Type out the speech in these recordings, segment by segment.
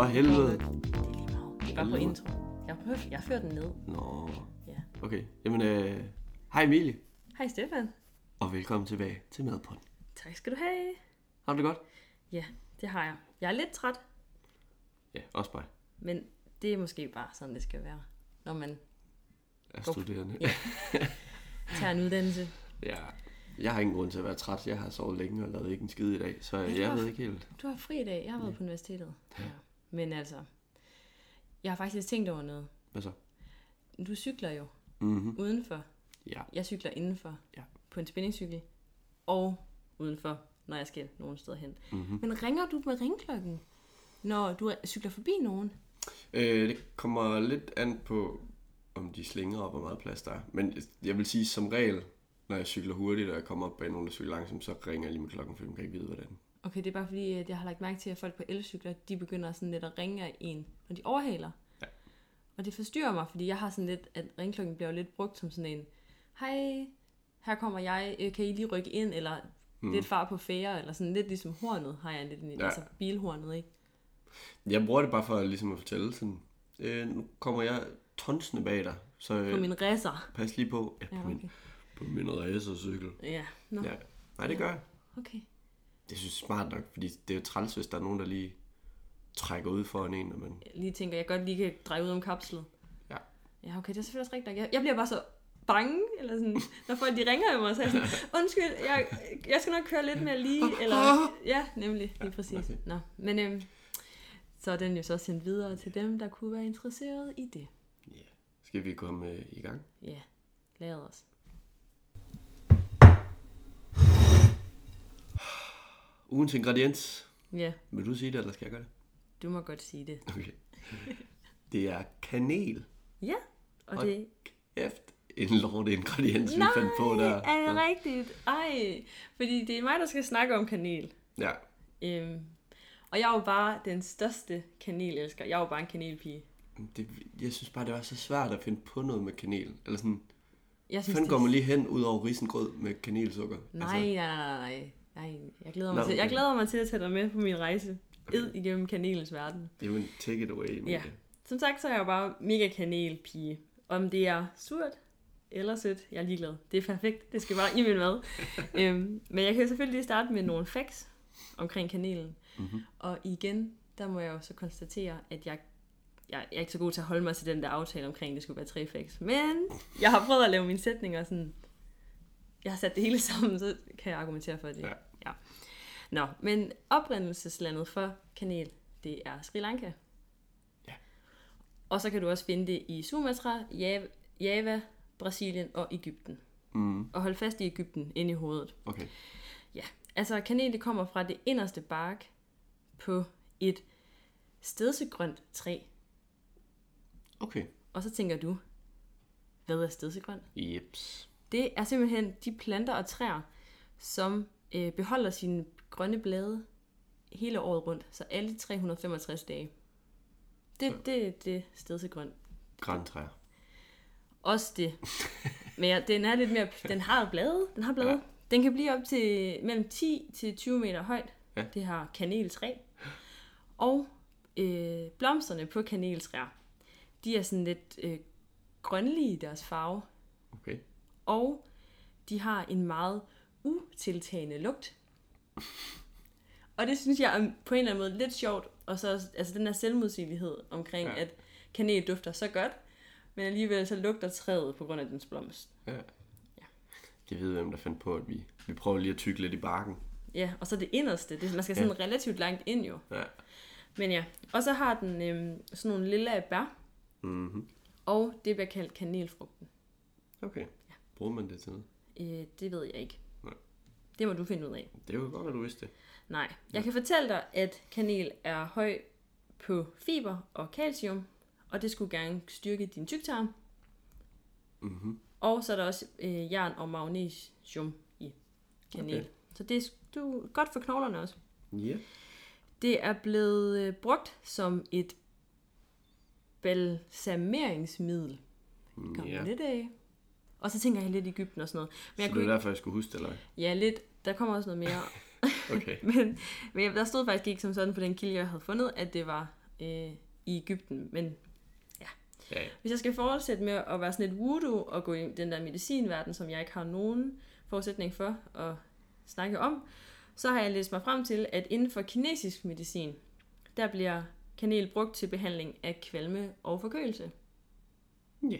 For helvede. Det er lige meget. Bare på intro. Jeg har, hørt, jeg fører den ned. Nå. Ja. Okay. Jamen, øh, hej Emilie. Hej Stefan. Og velkommen tilbage til Madpodden. Tak skal du have. Har du det godt? Ja, det har jeg. Jeg er lidt træt, Ja, også mig. men det er måske bare sådan, det skal være. Når man er studerende. Ja. tager en uddannelse. ja. Jeg har ingen grund til at være træt. Jeg har sovet længe og lavet ikke en skid i dag, så Ja, jeg var- ved ikke helt. Du har fri i dag. Jeg har været på universitetet. Ja. Men altså, jeg har faktisk tænkt over noget. Hvad så? Du cykler jo Mhm. udenfor. Ja. Jeg cykler indenfor Ja. på en spændingscykel. Og udenfor, når jeg skal nogen steder hen. Mhm. Men ringer du med ringklokken, når du cykler forbi nogen? Øh, det kommer lidt an på, om de slinger op, hvor meget plads der er. Men jeg vil sige, som regel, når jeg cykler hurtigt, og jeg kommer op bag nogen, der cykler langsomt, så ringer jeg lige med klokken, for jeg kan ikke vide, hvordan. Okay, det er bare fordi, at jeg har lagt mærke til, at folk på elcykler, de begynder sådan lidt at ringe af en, når de overhaler. Ja. Og det forstyrrer mig, fordi jeg har sådan lidt, at ringklokken bliver jo lidt brugt som sådan en, hej, her kommer jeg, øh, kan I lige rykke ind, eller mm. lidt far på fære, eller sådan lidt ligesom hornet, har jeg lidt Ja. ja. altså bilhornet, ikke? Jeg bruger det bare for ligesom at fortælle sådan, øh, nu kommer jeg tonsende bag dig, så På øh, min racer. pas lige på. Ja, på, Ja, min, okay. på min racercykel. Ja, nå, Ja. Nej, det gør jeg. okay. Det synes jeg er smart nok, fordi det er jo træls, hvis der er nogen, der lige trækker ud foran en, og man... Jeg lige tænker, jeg godt lige kan dreje ud om kapslet. Ja. Ja, okay, det er selvfølgelig også rigtigt nok. Jeg, jeg bliver bare så bange, eller sådan, når folk de ringer af mig, så er jeg sådan, undskyld, jeg, jeg skal nok køre lidt mere lige, eller, ja, nemlig, lige præcis. okay. Nå, men øhm, så er den jo så sendt videre til dem, der kunne være interesseret i det. Ja. Skal vi komme øh, i gang? Ja, lad os. Ugens ingrediens. Ja, Vil du sige det, eller skal jeg gøre det? du må godt sige det. Okay. Det er kanel. Ja, og Og det... Efter en lorte ingrediens, vi Nej, fandt på der. er det rigtigt? Ej, fordi det er mig, der skal snakke om kanel. Ja, Øhm, og jeg er jo bare den største kanelelsker. Jeg er jo bare en kanelpige. det, jeg synes bare, det var så svært at finde på noget med kanel. Eller sådan, Jeg synes, Fanden går man lige hen ud over risengrød med kanelsukker? Nej, nej, nej, nej, nej. Jeg glæder, mig Nå, til, jeg glæder mig til at tage dig med på min rejse. Ed igennem kanelens verden. Jamen, take it away. Emilie. Ja. Som sagt, så er jeg jo bare mega kanelpige. Om det er surt eller sødt, jeg er ligeglad. Det er perfekt. Det skal bare i min mad. øhm, men jeg kan selvfølgelig lige starte med nogle facts omkring kanelen. Mhm. Og igen, der må jeg jo så konstatere, at jeg, jeg, jeg er ikke så god til at holde mig til den der aftale omkring, at det skulle være tre facts. Men jeg har prøvet at lave mine sætninger sådan... Jeg har sat det hele sammen, så kan jeg argumentere for det. Ja. ja. Nå, men oprindelseslandet for kanel, det er Sri Lanka. Ja. Og så kan du også finde det i Sumatra, Java, Java Brasilien og Ægypten. Mm, Og hold fast i Ægypten inde i hovedet. okay. Ja, altså kanel det kommer fra det inderste bark på et stedsegrønt træ. Okay. Og så tænker du, hvad er stedsegrønt? Jeps. Det er simpelthen de planter og træer, som øh, beholder sine grønne blade hele året rundt, så alle 365 dage. Det, det er det stedsegrønt. Græntræer. Også det. Men ja, den er lidt mere, den har blade, den har blade. Ja. Ja. Den kan blive op til mellem 10 til 20 meter højt. Ja. Det har kaneltræ. Og øh, blomsterne på kaneltræer, de er sådan lidt øh, grønlige i deres farve. Og de har en meget utiltagende lugt. Og det synes jeg er på en eller anden måde lidt sjovt. Og så altså den her selvmodsigelighed omkring, Ja. ja. at kanel dufter så godt, men alligevel så lugter træet på grund af dens blomst. Ja. Jeg ved, hvem der fandt på, at vi, vi prøver lige at tykke lidt i barken. Ja, og så det inderste. Det, man skal sådan relativt langt ind jo. Ja. Men ja, og så har den øhm, sådan nogle lille bær, Mm-hmm. og det bliver kaldt kanelfrugten. Okay. Bruger man det til noget? Øh, det ved jeg ikke. Nej. Det må du finde ud af. Det er jo godt, at du vidste det. Nej, jeg kan fortælle dig, at kanel er høj på fiber og calcium, og det skulle gerne styrke din tyktarm. Mm-hmm. Og så er der også øh, jern og magnesium i kanel. Okay. Så det er du, godt for knoglerne også. Ja. Det er blevet øh, brugt som et balsameringsmiddel. Kom ja. ja. lidt af. Og så tænker jeg lidt i Ægypten og sådan noget. Men Så jeg det kunne er ikke, derfor, jeg skulle huske det, eller ja, lidt. Der kommer også noget mere. Okay. men, men der stod faktisk ikke som sådan på den kilde, jeg havde fundet, at det var øh, i Ægypten. Men Ja, ja. hvis jeg skal fortsætte med at være sådan lidt voodoo og gå i den der medicinverden, som jeg ikke har nogen forudsætning for at snakke om, så har jeg læst mig frem til, at inden for kinesisk medicin, der bliver kanel brugt til behandling af kvalme og forkølelse. ja.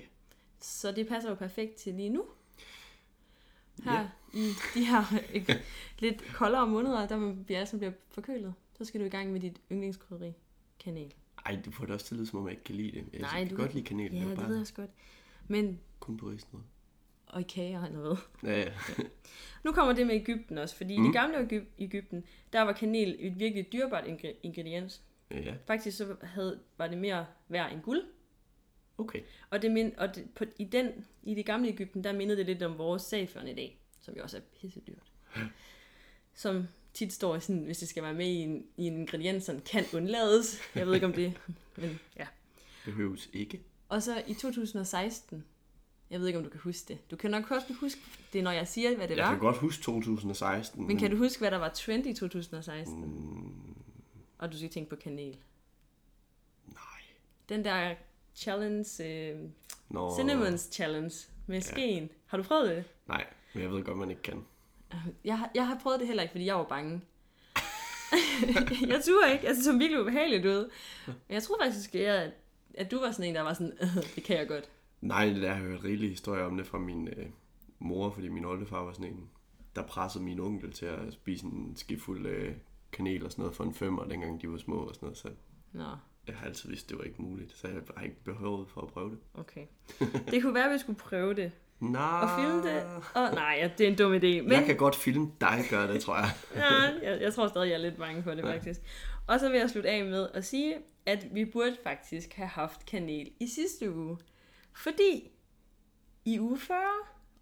Så det passer jo perfekt til lige nu. Her Ja. i de her øh, lidt koldere måneder, der bliver, altså bliver forkølet, så skal du i gang med dit yndlingskrydderi, kanel. Ej, du får det også til at lyde, som om jeg ikke kan lide det. Jeg Nej, kan du- godt lide kanel. Ja, det er bare ved jeg også godt. Men, kun på risengrød. og i kager eller hvad. Ja, ja. Nu kommer det med Ægypten også, fordi mm. i Mm. det gamle Ægy- Ægypten, der var kanel et virkelig dyrebart ingre- ingrediens. ja. Faktisk så havde, var det mere værd end guld. Okay. Og, det, mind, og det, på, i, den, i det gamle Ægypten, der mindede det lidt om vores safion i dag, som jo også er pissedyrt. Som tit står i sådan, hvis det skal være med i en, i en ingrediens, sådan kan undlades. Jeg ved ikke om det, men ja. Behøves ikke. Og så i 2016, jeg ved ikke om du kan huske det. Du kan nok også huske det, når jeg siger, hvad det Jeg var. kan godt huske 2016. Men kan du huske, hvad der var trend i 2016? Mm, Og du skal tænke på kanel. nej. Den der challenge, øh, Nå, Cinnamons challenge med skeen. Har du prøvet det? Nej, men jeg ved godt, man ikke kan. Jeg har, jeg har prøvet det heller ikke, fordi jeg var bange. jeg turde ikke. Altså, det så virkelig ubehageligt ud. Men jeg troede faktisk, at, at du var sådan en, der var sådan, "Øh, det kan jeg godt. Nej, det der har jeg hørt rigelige historier om det fra min øh, mor, fordi min oldefar var sådan en, der pressede min onkel til at spise en skifuld øh, kanel og sådan noget for en femmer, dengang de var små og sådan noget. Så Nå, jeg har altid vidst, det var ikke muligt, så jeg har ikke behovet for at prøve det. okay. Det kunne være, at vi skulle prøve det. Nej. Og filme det. Oh, nej, ja, det er en dum idé. Men Jeg kan godt filme dig gøre det, tror jeg. ja, jeg, jeg tror stadig, jeg er lidt bange for det, faktisk. Og så vil jeg slutte af med at sige, at vi burde faktisk have haft kanel i sidste uge. Fordi i uge 40,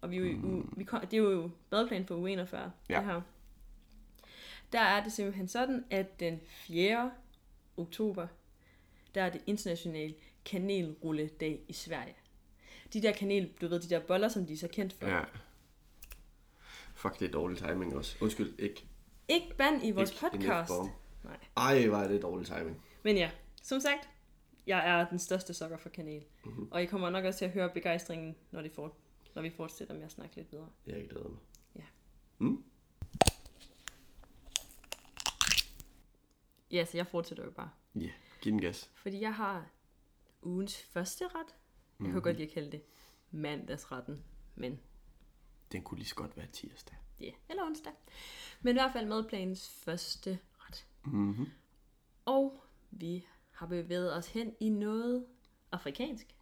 og vi er jo, uge, vi kom, det er jo badeplan på uge 41, Ja. det her. Der er det simpelthen sådan, at den 4. oktober, der er det international kanelrulledag i Sverige. De der kanel, du ved, de der boller, som de er så kendt for. Ja. Fuck, det er dårlig timing også. Undskyld, ikke. Ikke band i vores ikke podcast. Nej. Ej, er det dårlig timing. Men ja, som sagt, jeg er den største sokker for kanel. Mm-hmm. Og I kommer nok også til at høre begejstringen, når, de får, når vi fortsætter med at snakke lidt videre. Jeg glæder mig. Ja. Mm? Ja, så jeg fortsætter jo bare. Ja, yeah. Giv den gas. Fordi jeg har ugens første ret. Jeg mm-hmm. kan godt lide at kalde det mandagsretten. Men Den kunne lige så godt være tirsdag. ja, yeah, eller onsdag. Men i hvert fald madplanens første ret. Mm-hmm. Og vi har bevæget os hen i noget afrikansk.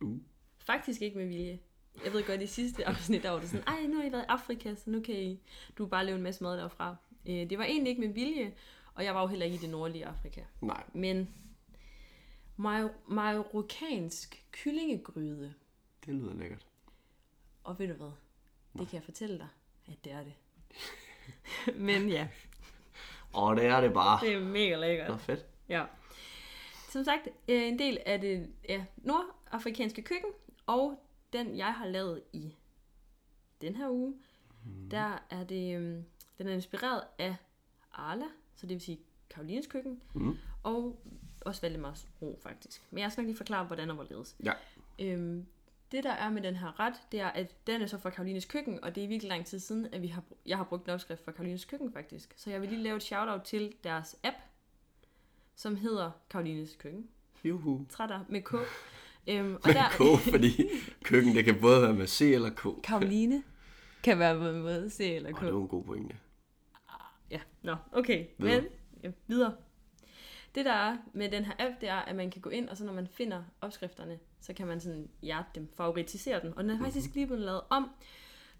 Uh. Faktisk ikke med vilje. Jeg ved godt, i sidste afsnit, der var det sådan, ej, nu har I været i Afrika, så nu kan I, du bare leve en masse mad derfra. Øh, Det var egentlig ikke med vilje, og jeg var jo heller ikke i det nordlige Afrika. Nej. Men mar- marokkansk kyllingegryde, Det lyder lækkert. og ved du hvad, det kan jeg fortælle dig, at det er det. Men ja, Åh, det er det bare. det er mega lækkert. Nå, fedt. Ja. Som sagt, øh, en del af det ja, nordafrikanske køkken, og den jeg har lavet i den her uge, mm. der er det, øhm, den er inspireret af Arla, så det vil sige Karolines køkken, Mm. og også Valdemars ro faktisk. Men jeg skal nok lige forklare, hvordan og hvorledes. Ja. Øhm, det der er med den her ret, det er, at den er så fra Karolines køkken, og det er virkelig lang tid siden, at vi har, jeg har brugt en opskrift fra Karolines køkken faktisk. Så jeg vil lige lave et shout-out til deres app, som hedder Karolines køkken. Juhu. Trætter med K. Øhm, og Med der, K, fordi køkken, det kan både være med C eller K. Karoline kan være med, med C eller K. det var en god pointe. Nå, okay. Videre. Men, ja, videre. Det der er med den her app, det er, at man kan gå ind, og så når man finder opskrifterne, så kan man sådan hjerte dem, favoritisere dem. Og den er faktisk lige blevet lavet om,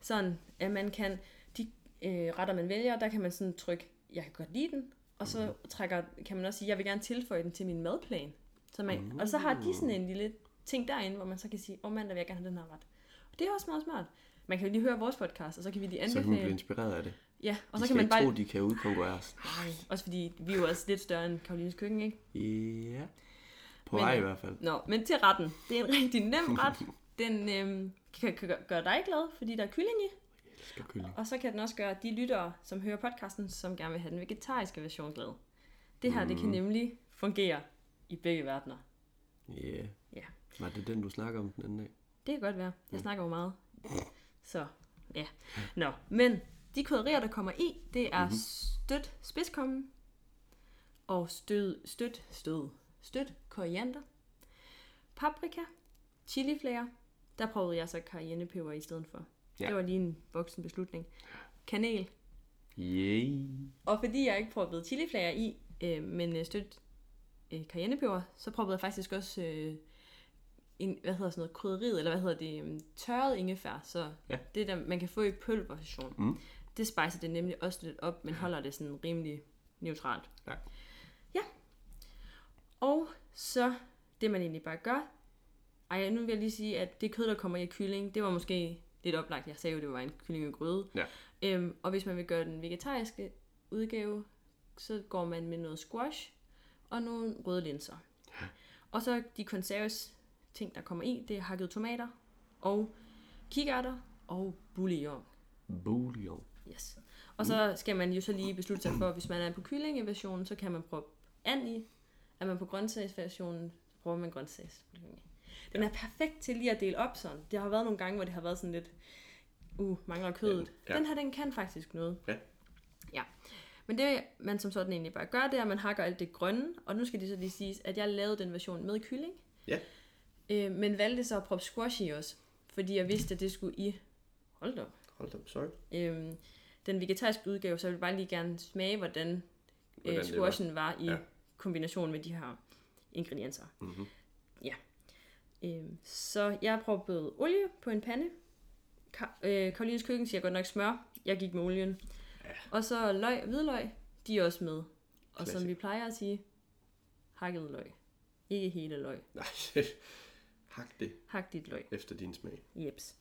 sådan at man kan, de øh, retter man vælger, der kan man sådan trykke, jeg kan godt lide den, og så trækker, kan man også sige, jeg vil gerne tilføje den til min madplan. Så man, Og så har de sådan en lille ting derinde, hvor man så kan sige, åh oh, mandag vil jeg gerne have den her ret. Og det er også meget smart. Man kan jo lige høre vores podcast, og så kan vi lige Så kan man blive anbefale. inspireret af det. Ja, og så kan man bare... tro, de kan udkonkurrere os. Nej, også fordi vi er jo også lidt større end Karolines køkken, ikke? Ja. På Men, vej i øh, hvert fald. Nå, men til retten. Det er en rigtig nem ret. Den øhm, kan, kan gør- gøre dig glad, fordi der er kylling i. Jeg elsker kylling. Og så kan den også gøre de lyttere, som hører podcasten, som gerne vil have den vegetariske version glad. Det her, mm. det kan nemlig fungere i begge verdener. Yeah. Ja. Var det den, du snakker om den anden dag? Det kan godt være. Jeg snakker jo meget. Så, ja. Nå, men de krydderier, der kommer i, det er mm-hmm. stødt spidskommen og stød, stødt, stød, stødt koriander, paprika, chiliflager. Der prøvede jeg så cayennepeber i stedet for. Ja. Det var lige en voksen beslutning. Kanel. Yay. Og fordi jeg ikke prøvede chiliflager i, øh, men øh, stødt øh, cayennepeber, så prøvede jeg faktisk også øh, en, hvad hedder sådan noget, krydderiet, eller hvad hedder det, øh, tørret ingefær. Så Ja. det der, man kan få i pølverversion. Mm. Det spicer det nemlig også lidt op, men holder det sådan rimelig neutralt. Ja. Ja. Og så det man egentlig bare gør. Ej, nu vil jeg lige sige, at det kød, der kommer i kylling, det var måske lidt oplagt. Jeg sagde jo, det var en kylling og grøde. Ja. Øhm, og hvis man vil gøre den vegetariske udgave, så går man med noget squash og nogle røde linser. Og så de konserves ting, der kommer i, det er hakkede tomater og kikærter og bouillon. Bouillon. Yes. Og så skal man jo så lige beslutte sig for, hvis man er på kyllingeversionen, så kan man prøve and i. Er man på grøntsagsversionen, så prøver man grøntsagsbouillon i. Den er perfekt til lige at dele op sådan. Det har været nogle gange, hvor det har været sådan lidt, uh, mangler kødet. Ja. Ja. Den her, den kan faktisk noget. Ja. Ja. Men det, man som sådan egentlig bare gør, det er, at man hakker alt det grønne. Og nu skal det så lige siges, at jeg lavede den version med kylling. Ja. Øh, men valgte så at proppe squash i også. Fordi jeg vidste, at det skulle i... Hold da op Hold da, op, sorry. øhm, den vegetariske udgave, så jeg vil bare lige gerne smage, hvordan, Hvordan hvordan øh, det squashen var. var i Ja. kombination med de her ingredienser. Mhm. Ja. Øhm, så jeg proppede olie på en pande. Ka- øh, Karolines køkken siger godt nok smør. Jeg gik med olien. Ja. Og så løg hvidløg, de er også med. Og Classic. som vi plejer at sige, hakket løg. Ikke hele løg. Nej, hak det Hak dit løg. efter din smag. Jeps.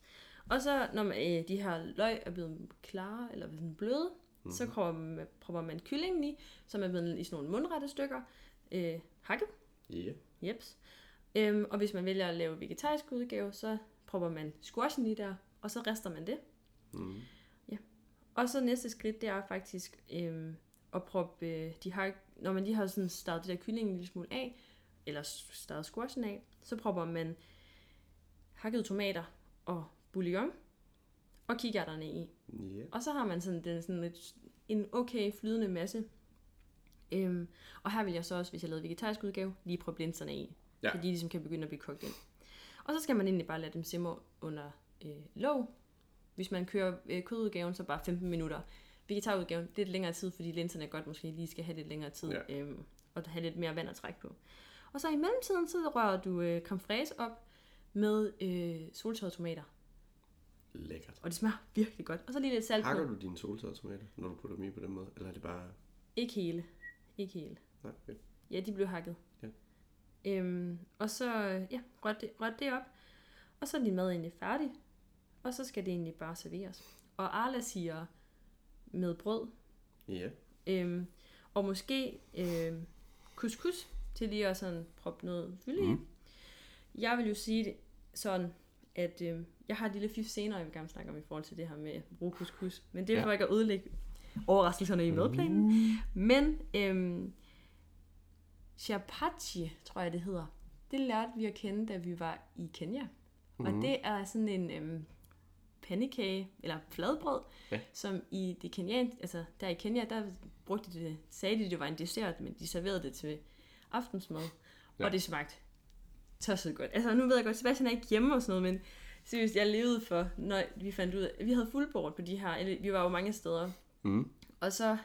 Og så når man, øh, de her løg er blevet klare, eller sådan bløde, mm. så propper man, propper man kyllingen i, som er blevet i sådan nogle mundrette stykker, øh, hakket. Ja. Jeps. Øhm, og hvis man vælger at lave vegetarisk udgave, så propper man squashen i der, og så rester man det. Mm. Og så næste skridt, det er faktisk øhm, at proppe, øh, de har, når man lige har sådan startet det der kylling en lille smule af, eller startet squashen af, så propper man hakkede tomater og bouillon og kikærterne i. Ja. Og så har man sådan, den, sådan lidt, en okay flydende masse. Øhm, og her vil jeg så også, hvis jeg lavede vegetarisk udgave, lige prøve linserne i. Ja. Så de ligesom kan begynde at blive kogt ind. Og så skal man egentlig bare lade dem simre under øh, låg. Hvis man kører øh, kødudgaven, så bare 15 minutter. Vegetarudgaven, lidt længere tid, fordi linserne godt måske lige skal have lidt længere tid. Ja. Øhm, og have lidt mere vand at trække på. Og så i mellemtiden, så rører du øh, creme fraise op med øh, soltørrede tomater. Lækkert. Og det smager virkelig godt. Og så lige lidt salt på. Hakker du dine soltørrede tomater, når du putter dem i på den måde? Eller er det bare... Ikke hele. Ikke hele. Nej, okay. Ja, de blev hakket. Ja. Øhm, og så, ja, rør det, rør det op. Og så er din mad egentlig færdig. Og så skal det egentlig bare serveres. Og Arla siger med brød. Ja. Øhm, og måske øhm, couscous til lige at sådan proppe noget fylde mm. i. Jeg vil jo sige det sådan, at øhm, jeg har et lille fif senere, jeg vil gerne snakke om i forhold til det her med couscous. Men det er Ja. for ikke at ødelægge overraskelserne i madplanen. Men øhm, chapati, tror jeg det hedder, det lærte vi at kende, da vi var i Kenya. Mm. Og det er sådan en øhm, pandekage, eller fladbrød, Ja. som i det Kenyan, altså der i Kenya, der brugte de det, sagde de, det var en dessert, men de serverede det til aftensmad. Ja. Ja. Og det smagte tosset godt. Altså nu ved jeg godt, Sebastian er ikke hjemme og sådan noget, men seriøst, jeg levede for, når vi fandt ud af, vi havde fuldbord på de her, vi var jo mange steder, Mm. og så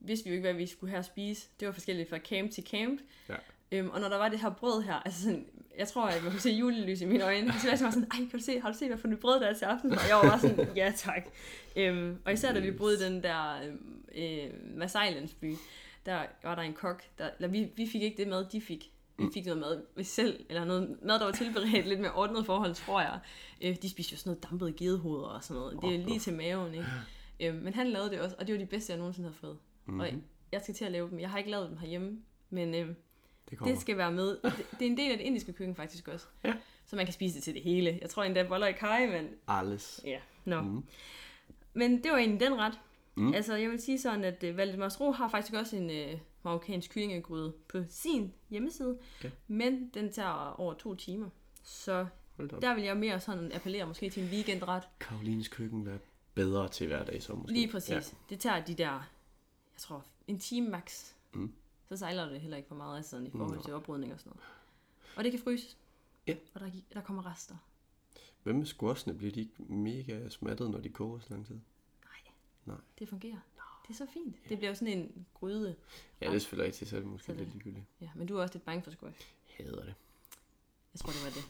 vidste vi jo ikke, hvad vi skulle have at spise. Det var forskelligt fra camp til camp. Ja. Øhm, og når der var det her brød her, altså sådan, jeg tror, jeg kunne se julelys i mine øjne. Så jeg var sådan, ej, kan du se, har du set, hvad for et brød der er til aften? Og jeg var bare sådan, ja tak. Øhm, og især da vi boede i den der øh, Masai-landsby, der var der en kok, der, eller vi, vi fik ikke det mad, de fik. Vi fik noget mad ved selv, eller noget mad, der var tilberedt lidt med ordnet forhold, tror jeg. Øh, de spiste jo sådan noget dampet gedehoveder og sådan noget. Det er lige til maven, ikke? Øh, men han lavede det også, og det var de bedste, jeg nogensinde havde fået. Mm-hmm. Og jeg skal til at lave dem. Jeg har ikke lavet dem herhjemme, men øh, Det kommer. det skal være med. Det, det er en del af det indiske køkken faktisk også. Ja. Så man kan spise det til det hele. Jeg tror endda boller i kaj, men Alles. ja, no. Mm. Men det var egentlig den ret. Mm. Altså, jeg vil sige sådan, at uh, Valdemars Ro har faktisk også en uh, marokkansk kyllingegryde på sin hjemmeside, Okay. men den tager over to timer. Så der vil jeg mere sådan appellere måske til en weekendret. Karolines køkken er bedre til hverdag så måske. Lige præcis. Ja. Det tager de der, jeg tror, en time max. Mm. Så sejler det heller ikke for meget af sådan i forhold til oprydning og sådan noget. Og det kan fryses. Ja. Og der, der kommer rester. Hvad med squashene? Bliver de ikke mega smattet, når de koger så lang tid? Nej. Nej. Det fungerer. Det er så fint. Det bliver jo sådan en gryde. Ja, det er selvfølgelig rigtigt, så er det måske Så det- lidt ligegyldigt. Ja, men du er også lidt bange for squash. Jeg hader det. Jeg tror, det var det.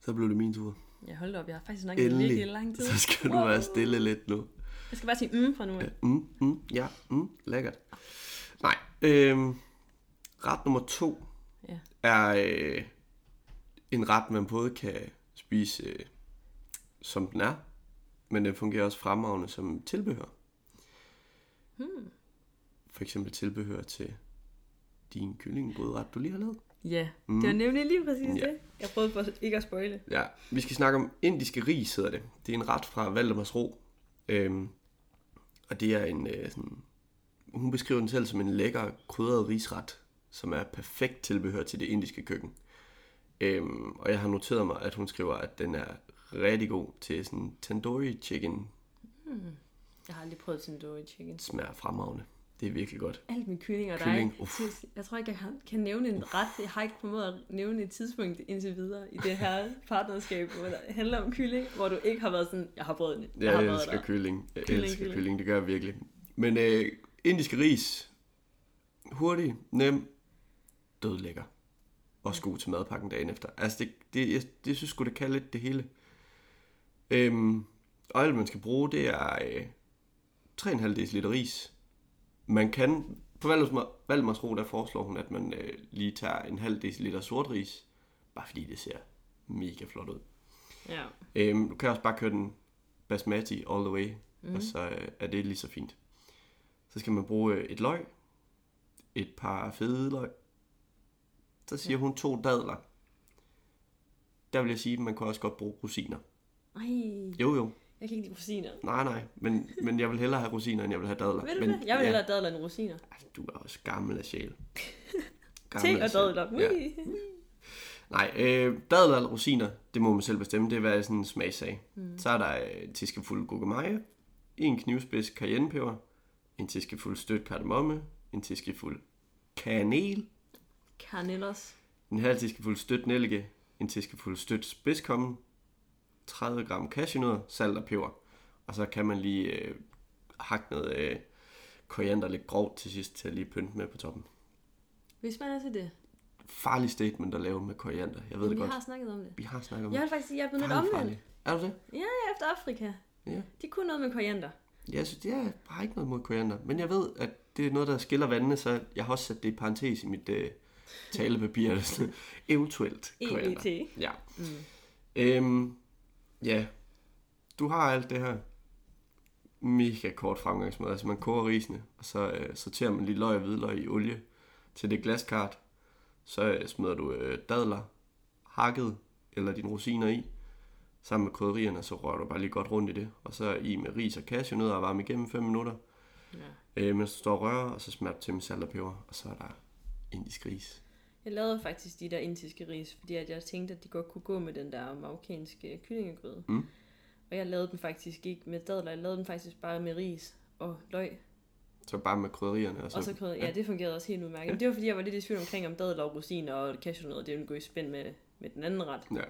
Så blev det min tur. Ja, hold da op. Jeg har faktisk snakket Endelig. virkelig lang tid. Så skal du være stille lidt nu. Jeg skal bare sige mm fra nu af. Ja, mm, mm, ja, mm, lækkert. Nej, øhm, ret nummer to Ja. er øh, en ret, man både kan spise øh, som den er, men den fungerer også fremragende som tilbehør. Hmm. For eksempel tilbehør til din kyllingegrødret, du lige har lavet. Ja, Mm. det var nemlig lige præcis Ja. det. Jeg prøvede for ikke at spoile. Ja, vi skal snakke om indiske ris, hedder det. Det er en ret fra Valdemars Ro. Øhm, og det er en øh, sådan... Hun beskriver den selv som en lækker, krydret risret, som er perfekt tilbehør til det indiske køkken. Øhm, og jeg har noteret mig, at hun skriver, at den er rigtig god til sådan tandoori chicken. Jeg har aldrig prøvet tandoori chicken. Smager fremragende. Det er virkelig godt. Alt med kylling og Kylling, dej. uff. Jeg tror ikke, jeg kan, nævne en ret. Jeg har ikke formået at nævne et tidspunkt indtil videre i det her partnerskab, hvor det handler om kylling, hvor du ikke har været sådan, jeg har prøvet det. Jeg har været elsker der. kylling. Jeg Kylling, elsker kylling. kylling, det gør jeg virkelig. Men øh, indiske ris, hurtig, nem, død lækker. Også god til madpakken dagen efter. Altså, det, det, jeg, det synes sgu, det kan lidt det hele. Øhm, og alt, man skal bruge, det er øh, 3,5 dl ris. Man kan, på Valdemars Ro, der foreslår hun, at man øh, lige tager en halv dl sort ris, bare fordi det ser mega flot ud. Ja. Øhm, du kan også bare køre den basmati all the way, mm. og så øh, er det lige så fint. Så skal man bruge øh, et løg, et par fede løg, så siger hun to dadler. Der vil jeg sige, at man kan også godt bruge rosiner. Ej, Jo jo, jeg kan ikke lide rosiner. nej nej, men, men jeg vil hellere have rosiner, end jeg vil have dadler. Ved du men, det? Jeg vil hellere have dadler end rosiner. Ej, Du er også gammel af sjæl. Te af og dadler. Ja. Nej, øh, dadler eller rosiner, det må man selv bestemme. Det er hvad sådan en smagsag. Mm. Så er der øh, en teskefuld gurkemeje, en knivspids cayennepeber, en teskefuld stødt kardemomme, en teskefuld kanel, Carnellos. en halv teskefuld stødt nellike, en teskefuld stødt spidskommen, 30 gram cashewnødder, salt og peber. Og så kan man lige øh, hakke noget øh, koriander lidt grovt til sidst til at lige pynte med på toppen. Hvis man er til det. Farlig statement at lave med koriander. Jeg ved Men det vi godt. har snakket om det. Vi har snakket om Jeg det. vil faktisk sige, jeg er blevet lidt Farlig, omvendt. farlig. Er du det? Ja, efter Afrika. Ja. De kunne noget med koriander. Jeg synes, jeg har ikke noget mod koriander, men jeg ved, at det er noget, der skiller vandene, så jeg har også sat det i parentes i mit øh, talepapir. Eventuelt koriander. EET. Ja. Mm. Øhm, ja, du har alt det her mega kort fremgangsmåde. Altså man koger risene, og så øh, sorterer man lige løg og hvidløg i olie til det glaskart. Så øh, smider du øh, dadler, hakket eller dine rosiner i, sammen med krydderierne, så rører du bare lige godt rundt i det. Og så i med ris og cashewnødder og varme igennem 5 minutter. Ja. Øh, mens du står og rører, og så smager du til med salt og peber, og så er der indisk ris. Jeg lavede faktisk de der indiske ris, fordi at jeg tænkte, at de godt kunne gå med den der marokkanske kyllingegryde. Mm. Og jeg lavede dem faktisk ikke med dadler, jeg lavede dem faktisk bare med ris og løg. Så bare med krydderierne. Og så, Og så krydder, ja, det fungerede også helt udmærket. Ja. Det var fordi, jeg var lidt i tvivl omkring, om dadler og rosiner og cashewnødder, det ville gå i spænd med, med den anden ret. Ja,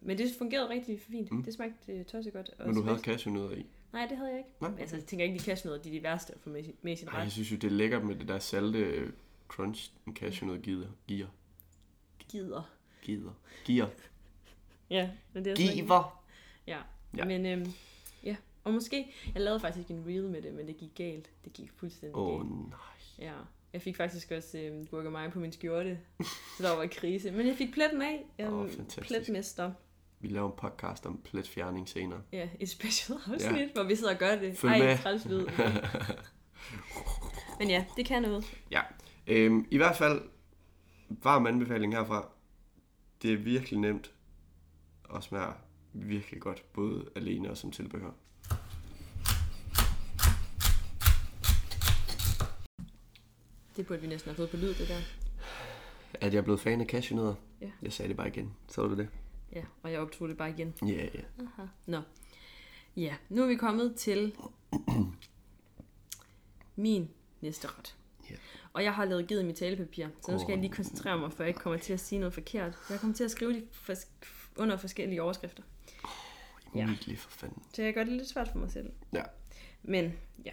Men det fungerede rigtig fint. Mm. Det smagte øh, tosset godt. Og men du havde cashewnødder i. Nej, det havde jeg ikke. Nej, Men altså, jeg tænker ikke, de cashewnødder, de er de værste at få med, med sin Nej, jeg ret. synes jo, det er lækkert med det der salte øh, crunch, en cashewnød gider. Giver. Gider. Gider. Giver. Ja, men det er ikke- Giver. Ja. Ja. Men øhm, ja, og måske, jeg lavede faktisk en reel med det, men det gik galt. Det gik fuldstændig Åh, oh. galt. nej. Ja. Jeg fik faktisk også øhm, gurkemeje på min skjorte, så der var krise. Men jeg fik pletten af. Jeg Åh, oh, fantastisk. pletmester. Vi laver en podcast om pletfjerning senere. Ja, et special afsnit, ja. hvor vi sidder og gør det. Følg Ej, med. træls lyd. Men ja, det kan noget. Ja. Øhm, I hvert fald, varm anbefaling herfra. Det er virkelig nemt og smager virkelig godt, både alene og som tilbehør. Det burde vi næsten have fået på lyd, det der. At jeg er blevet fan af cashewnødder? Ja. Jeg sagde det bare igen. Så du det? Ja, og jeg optog det bare igen. Ja, ja. Aha. Nå. Ja, nu er vi kommet til min næste ret. Ja. Og jeg har lavet givet mit talepapir, så nu skal jeg lige koncentrere mig, for jeg ikke kommer til at sige noget forkert. Jeg kommer til at skrive de fors- under forskellige overskrifter. Ja. Umiddeligt for fanden. Så jeg gør det lidt svært for mig selv. Ja. Men ja,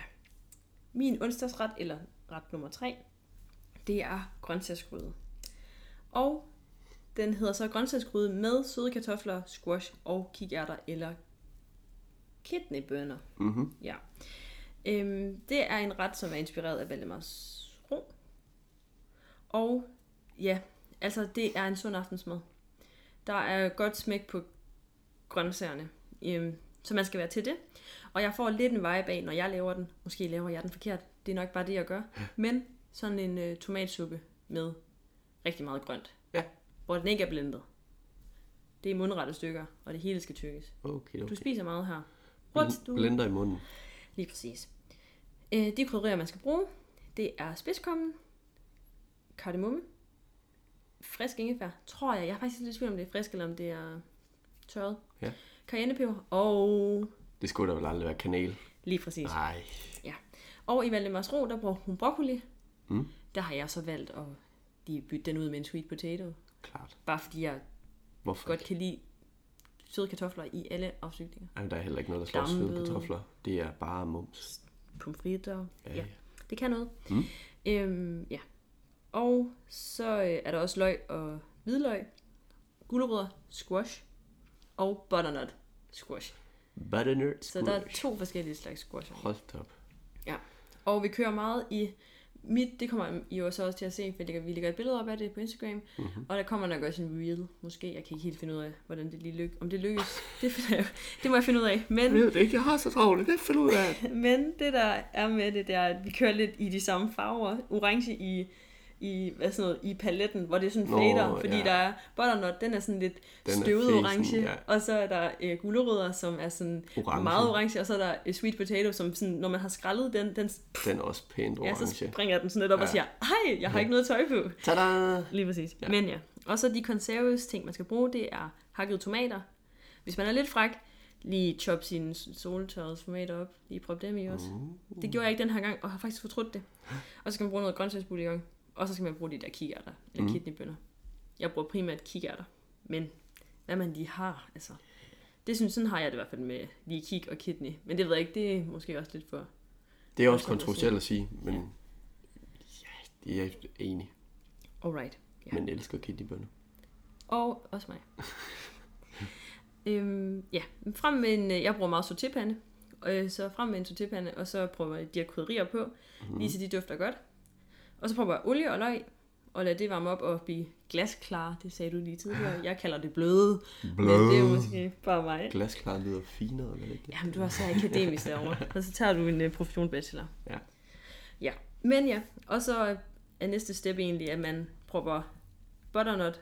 min onsdagsret, eller ret nummer tre, det er grøntsagsgryde. Og den hedder så grøntsagsgryde med søde kartofler, squash og kikærter eller kidneybønner. Mhm. Ja. Øhm, det er en ret, som er inspireret af Valdemars. Og ja, altså det er en sund aftensmad. Der er godt smæk på grøntsagerne, øhm, så man skal være til det. Og jeg får lidt en vibe af, når jeg laver den. Måske laver jeg den forkert. Det er nok bare det, jeg gør. Men sådan en øh, tomatsuppe med rigtig meget grønt. Ja. Hvor den ikke er blendet. Det er mundrette stykker, og det hele skal tykkes. Okay, Du okay. spiser meget her. What? Du... Blender i munden. Lige præcis. Øh, de krydderier, man skal bruge, det er spidskommen, kardemomme, frisk ingefær, tror jeg. Jeg er faktisk lidt i tvivl om det er frisk, eller om det er tørret. Ja. Cayennepeber, og Det skulle da vel aldrig være kanel. lige præcis. Nej. Og i Valdemars Ro, der bruger hun broccoli. Mm. Der har jeg så valgt at lige bytte den ud med en sweet potato. Klart. Bare fordi jeg Hvorfor? godt kan lide søde kartofler i alle afsygninger. Ej, der er heller ikke noget, der slår Dampet. søde kartofler. Det er bare mums. Pomfritter. Ja, Ja. ja. Det kan noget. Mm. Øhm, ja. Og så øh, er der også løg og hvidløg, gulerødder, squash og butternut squash. Butternut Så der er to forskellige slags squash. Hold op. Og vi kører meget i mit, det kommer I jo så også til at se, for jeg lægger- vi lægger et billede op af det på Instagram. Mhm. Og der kommer nok også en reel, måske. Jeg kan ikke helt finde ud af, hvordan det lige lykkes. Om det lykkes, det, finder jeg, det må jeg finde ud af. Men Jeg ved det ikke, jeg har så travlt. Det finder ud af. Men det der er med det, det er, at vi kører lidt i de samme farver. Orange i, i, hvad sådan noget, i paletten, hvor det er sådan Nå, fader, fordi ja. der er butternut, den er sådan lidt Den støvet fesen, orange, ja. og så er der øh, gulerødder, som er sådan Orange. meget orange, og så er der øh, sweet potato, som sådan, når man har skrællet den, den Den er også pænt ja, så orange. springer den sådan lidt op ja. og Ja. siger, hej, jeg har ikke noget tøj på. Tada! Lige præcis. Ja. Ja. Men ja, og så de conserves ting, man skal bruge, det er hakkede tomater. Hvis man er lidt fræk, lige chop sine soltørrede tomater op, lige prop dem i også. Uh. Det gjorde jeg ikke den her gang, og har faktisk fortrudt det. Og så skal man bruge noget grøntsagsbouillon, og så skal man bruge de der kikærter, eller Mm. kidneybønner. Jeg bruger primært kikærter, men hvad man lige har, altså. Det synes, sådan har jeg det i hvert fald med lige kik og kidney. Men det ved jeg ikke, det er måske også lidt for... Det er også kontroversielt at sige, men ja, det er jeg enig. Alright. Ja. Men jeg elsker kidneybønner. Og også mig. øhm, ja, frem med en, øh, jeg bruger meget sautépande, øh, så frem med en sautépande, og så prøver jeg de her krydderier på, mm. lige så de dufter godt. Og så prøver jeg olie og løg, og lad det varme op og blive glasklar, det sagde du lige tidligere. Jeg kalder det bløde, men det er måske bare mig. Glasklar lyder finere, eller ikke? Jamen, du er så akademisk derovre, og så tager du en uh, professionsbachelor. Ja. Ja, men ja, og så er næste step egentlig, at man prøver butternut,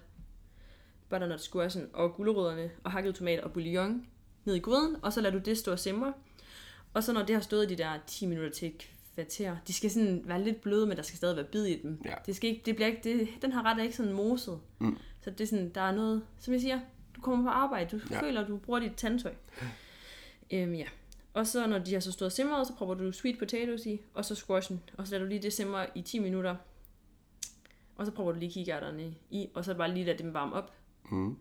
butternut squashen og gulerødderne og hakket tomat og bouillon ned i gryden, og så lader du det stå og simre. Og så når det har stået de der 10 minutter til et kvarter, de skal sådan være lidt bløde, men der skal stadig være bid i dem. Ja. Det skal ikke, det bliver ikke, det, den her ret er ikke sådan moset. Mm. Så det er sådan, der er noget, som jeg siger, du kommer på arbejde, du Ja. føler, du bruger dit tandtøj. Øhm, ja. Og så når de har så stået simret, så prøver du sweet potatoes i, og så squashen, og så lader du lige det simre i 10 minutter. Og så prøver du lige kikærterne i, og så bare lige lade dem varme op. Mm.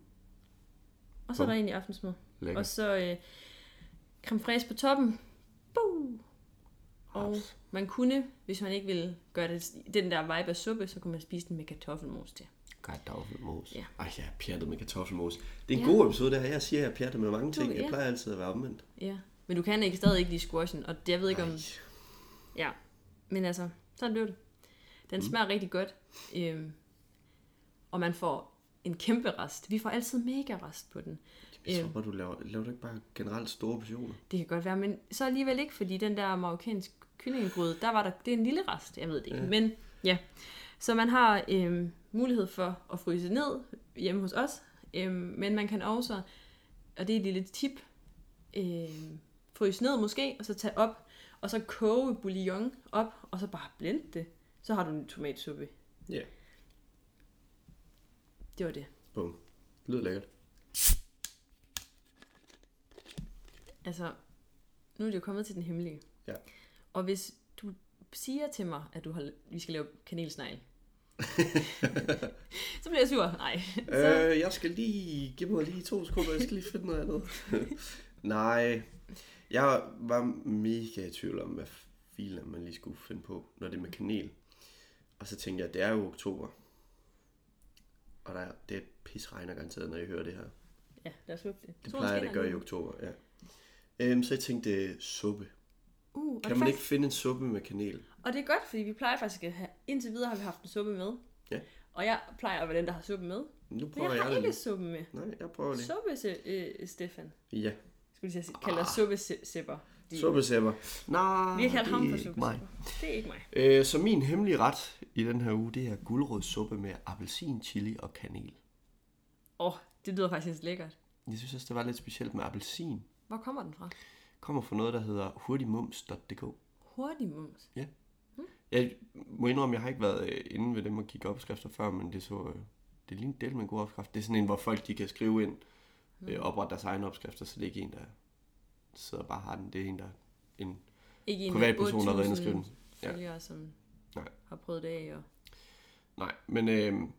Og så er der egentlig aftensmad. Lækker. Og så øh, creme fraiche på toppen. Og man kunne, hvis man ikke ville gøre det, den der vibe af suppe, så kunne man spise den med kartoffelmos til. Kartoffelmos. Ja. Ej, jeg er pjattet med kartoffelmos. Det er en Ja. god episode, det her. Jeg siger, at jeg er pjattet med mange Du- ting. Jeg plejer altid at være omvendt. Ja. Men du kan ikke stadig ikke lide squashen, og det, jeg ved ikke om... Ej. Ja, men altså, sådan blev det. Den mm. smager rigtig godt, øhm, og man får en kæmpe rest. Vi får altid mega rest på den. Jeg tror bare, du laver, laver du ikke bare generelt store portioner. Det kan godt være, men så alligevel ikke, fordi den der marokkansk kyllingegryde, der var der, det er en lille rest, jeg ved det ikke. Ja. Men ja, så man har øhm, mulighed for at fryse ned hjemme hos os, øhm, men man kan også og det er et lille tip, øh, frys ned måske, og så tage op, og så koge bouillon op, og så bare blende det. Så har du en tomatsuppe. Ja. Det var det. Bum. Lyder lækkert. Altså, nu er det jo kommet til den hemmelige. Ja. Og hvis du siger til mig, at du har, vi skal lave kanelsnegl, så bliver jeg sur. Nej. Så, Øh, jeg skal lige... Giv mig lige to sekunder, jeg skal lige finde noget andet. Nej. Jeg var mega i tvivl om, hvad filen man lige skulle finde på, når det er med kanel. Og så tænkte jeg, at det er jo oktober. Og der, det pis regner garanteret, når jeg hører det her. ja, lad os håbe det. Det Solen plejer det at gøre i oktober, ja. Øhm, så jeg tænkte, suppe. Uh, Kan man faktisk, ikke finde en suppe med kanel? og det er godt, fordi vi plejer faktisk at have, indtil videre har vi haft en suppe med. Ja. Og jeg plejer at være den, der har suppe med. Nu Men prøver jeg jeg, har ikke suppe med. Nej, jeg prøver det. Suppe, øh, Stefan. Ja, Skulle jeg sige, kalde dig suppesipper. De- suppesæpper. Nej, Vi har kaldt ham for suppesipper. Det er ikke mig. Øh, så min hemmelige ret i den her uge, det er guldrødsuppe med appelsin, chili og kanel. Åh, oh, det lyder faktisk lækkert. Jeg synes også, det var lidt specielt med appelsin. Hvor kommer den fra? Kommer fra noget, der hedder hurtigmums.dk. Hurtig mums. Jeg må indrømme, jeg har ikke været øh, inde ved dem og kigge opskrifter før, men det så... Øh, det ligner del med en god opskrift. Det er sådan en, hvor folk de kan skrive ind, øh, oprette deres egne opskrifter, så det er ikke en, der sidder og bare har den. Det er en, der en Ikke en privatperson, der har været inde og 8.000 skrive den. Ja. som Nej. har prøvet det af. Og... Nej, men øh,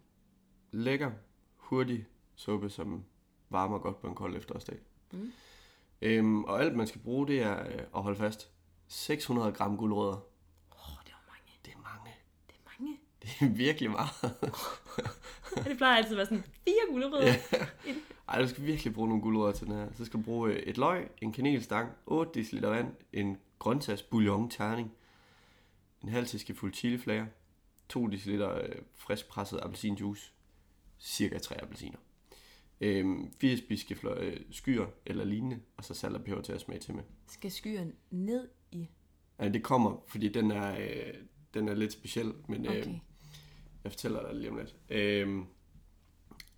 lækker, hurtig suppe, som varmer godt på en kold efterårsdag. Mm. Øhm, og alt man skal bruge, det er øh, at holde fast. 600 gram guldrødder. Åh, oh, det var mange. Det er mange. Det er mange. Det er virkelig meget. Det plejer altid at være sådan fire gulerødder. Ja. Ej, du skal virkelig bruge nogle guldrødder til den her. Så skal du bruge øh, et løg, en kanelstang, 8 dl vand, en grøntsags bouillon terning, en halv teskefuld chiliflager, 2 dl øh, frisk presset appelsinjuice, cirka 3 appelsiner. Øhm, 4 spiseskefler øh, skyer eller lignende, og så salt og peber til at smage til med. Skal skyren ned i... Ja, det kommer, fordi den er, øh, den er lidt speciel, men øh, Okay. jeg fortæller dig lige om lidt. Øhm,